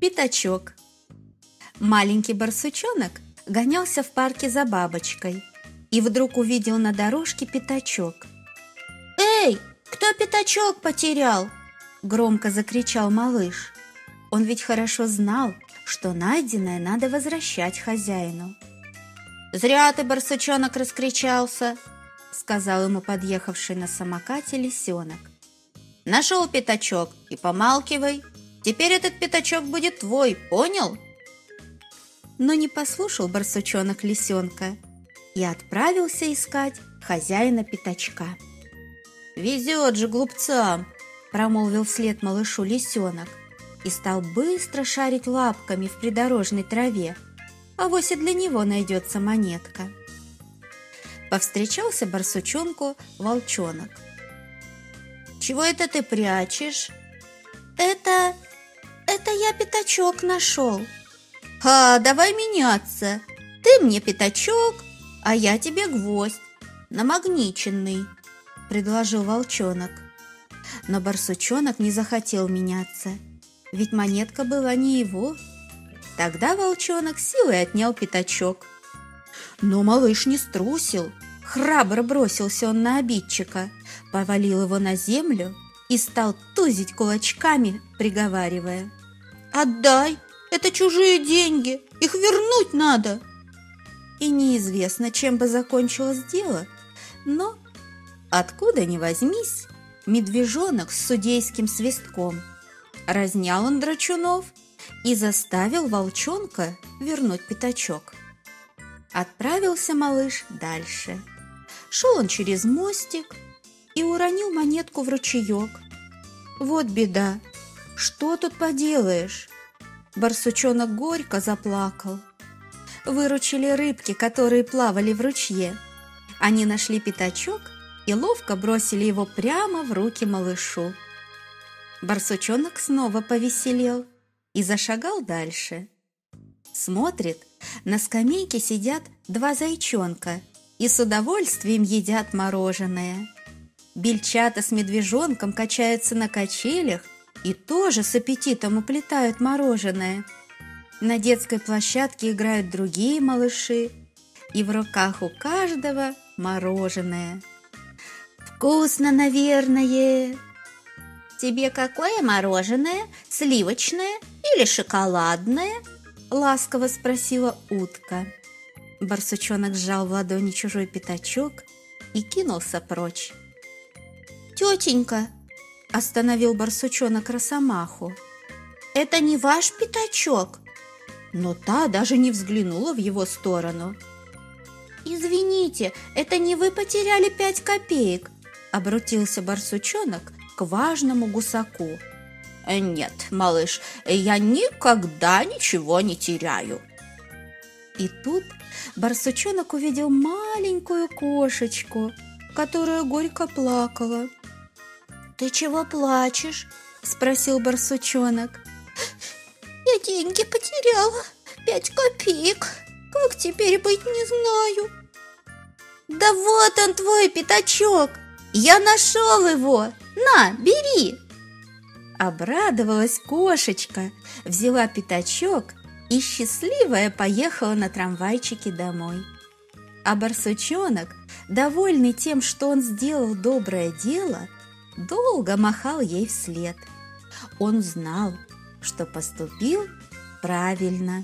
Пятачок. Маленький барсучонок гонялся в парке за бабочкой и вдруг увидел на дорожке пятачок. «Эй, кто пятачок потерял?» – громко закричал малыш. Он ведь хорошо знал, что найденное надо возвращать хозяину. «Зря ты, барсучонок, раскричался!» – сказал ему подъехавший на самокате лисенок. «Нашел пятачок и помалкивай. Теперь этот пятачок будет твой, понял?» Но не послушал барсучонок лисенка и отправился искать хозяина пятачка. «Везет же глупцам!» – промолвил вслед малышу лисенок и стал быстро шарить лапками в придорожной траве, а и для него найдется монетка. Повстречался барсучонку волчонок. «Чего это ты прячешь?» «Это... это я пятачок нашел». «А, давай меняться. Ты мне пятачок, а я тебе гвоздь, намагниченный», — предложил волчонок. Но барсучонок не захотел меняться, ведь монетка была не его. Тогда волчонок силой отнял пятачок. Но малыш не струсил. Храбро бросился он на обидчика, повалил его на землю и стал тузить кулачками, приговаривая. «Отдай! Это чужие деньги! Их вернуть надо!» И неизвестно, чем бы закончилось дело, но откуда ни возьмись, медвежонок с судейским свистком. Разнял он драчунов и заставил волчонка вернуть пятачок. Отправился малыш дальше. Шел он через мостик и уронил монетку в ручеек. Вот беда, что тут поделаешь? Барсучонок горько заплакал. Выручили рыбки, которые плавали в ручье. Они нашли пятачок и ловко бросили его прямо в руки малышу. Барсучонок снова повеселел и зашагал дальше. Смотрит, на скамейке сидят два зайчонка и с удовольствием едят мороженое. Бельчата с медвежонком качаются на качелях и тоже с аппетитом уплетают мороженое. На детской площадке играют другие малыши, и в руках у каждого мороженое. «Вкусно, наверное!» «Тебе какое мороженое? Сливочное или шоколадное?» Ласково спросила утка. Барсучонок сжал в ладони чужой пятачок и кинулся прочь. «Тетенька!» – остановил барсучонок росомаху. «Это не ваш пятачок?» Но та даже не взглянула в его сторону. «Извините, это не вы потеряли пять копеек?» – обратился барсучонок к важному гусаку. «Нет, малыш, я никогда ничего не теряю». И тут барсучонок увидел маленькую кошечку, которая горько плакала. «Ты чего плачешь?» – спросил барсучонок. «Я деньги потеряла, пять копеек. Как теперь быть, не знаю». «Да вот он твой пятачок! Я нашел его! На, бери!» Обрадовалась кошечка, взяла пятачок и счастливая поехала на трамвайчике домой. А барсучонок, довольный тем, что он сделал доброе дело, долго махал ей вслед. Он знал, что поступил правильно.